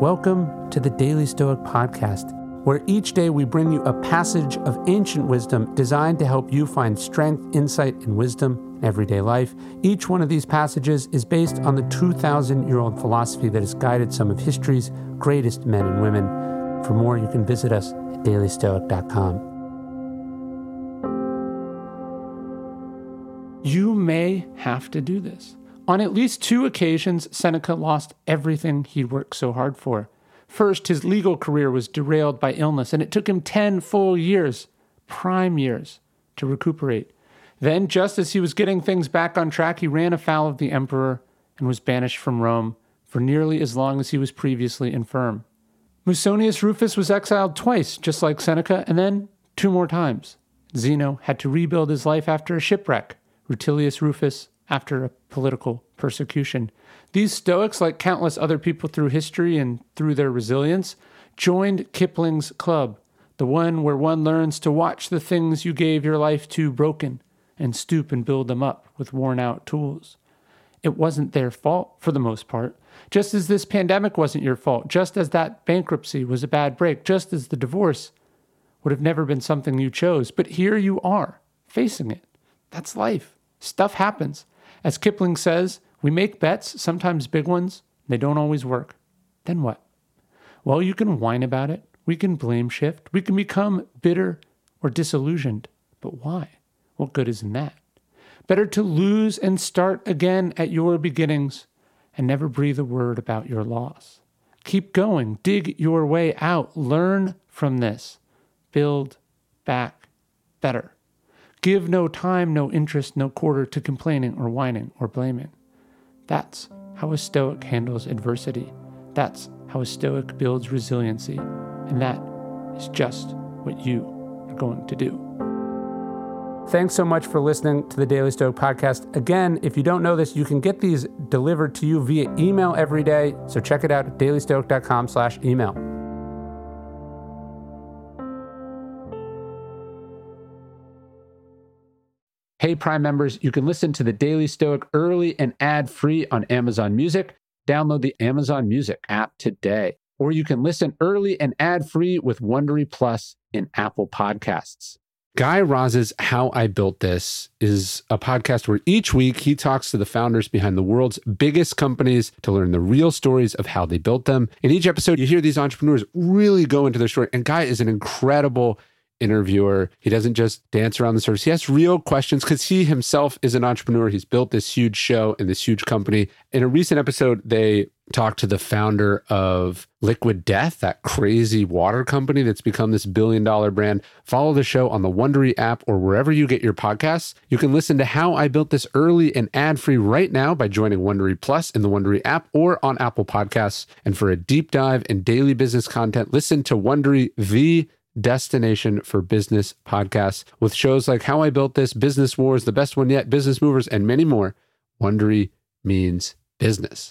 Welcome to the Daily Stoic Podcast, where each day we bring you a passage of ancient wisdom designed to help you find strength, insight, and wisdom in everyday life. Each one of these passages is based on the 2,000 year old philosophy that has guided some of history's greatest men and women. For more, you can visit us at dailystoic.com. You may have to do this. On at least two occasions, Seneca lost everything he'd worked so hard for. First, his legal career was derailed by illness, and it took him 10 full years, prime years, to recuperate. Then, just as he was getting things back on track, he ran afoul of the emperor and was banished from Rome for nearly as long as he was previously infirm. Musonius Rufus was exiled twice, just like Seneca, and then two more times. Zeno had to rebuild his life after a shipwreck. Rutilius Rufus after a political persecution. These Stoics, like countless other people through history and through their resilience, joined Kipling's club, the one where one learns to watch the things you gave your life to broken and stoop and build them up with worn out tools. It wasn't their fault for the most part, just as this pandemic wasn't your fault, just as that bankruptcy was a bad break, just as the divorce would have never been something you chose. But here you are, facing it. That's life. Stuff happens. As Kipling says, we make bets, sometimes big ones, they don't always work. Then what? Well, you can whine about it. We can blame shift. We can become bitter or disillusioned. But why? What good is in that? Better to lose and start again at your beginnings and never breathe a word about your loss. Keep going. Dig your way out. Learn from this. Build back better. Give no time, no interest, no quarter to complaining or whining or blaming. That's how a Stoic handles adversity. That's how a Stoic builds resiliency. And that is just what you are going to do. Thanks so much for listening to the Daily Stoic podcast. Again, if you don't know this, you can get these delivered to you via email every day. So check it out at dailystoic.com slash email. Hey, Prime members, you can listen to the Daily Stoic early and ad free on Amazon Music. Download the Amazon Music app today. Or you can listen early and ad free with Wondery Plus in Apple Podcasts. Guy Raz's How I Built This is a podcast where each week he talks to the founders behind the world's biggest companies to learn the real stories of how they built them. In each episode, you hear these entrepreneurs really go into their story. And Guy is an incredible interviewer. He doesn't just dance around the surface. He asks real questions because he himself is an entrepreneur. He's built this huge show and this huge company. In a recent episode, they talked to the founder of Liquid Death, that crazy water company that's become this billion dollar brand. Follow the show on the Wondery app or wherever you get your podcasts. You can listen to how I built this early and ad free right now by joining Wondery Plus in the Wondery app or on Apple Podcasts. And for a deep dive in daily business content, listen to Wondery the destination for business podcasts with shows like How I Built This, Business Wars, The Best One Yet, Business Movers, and many more. Wondery means business.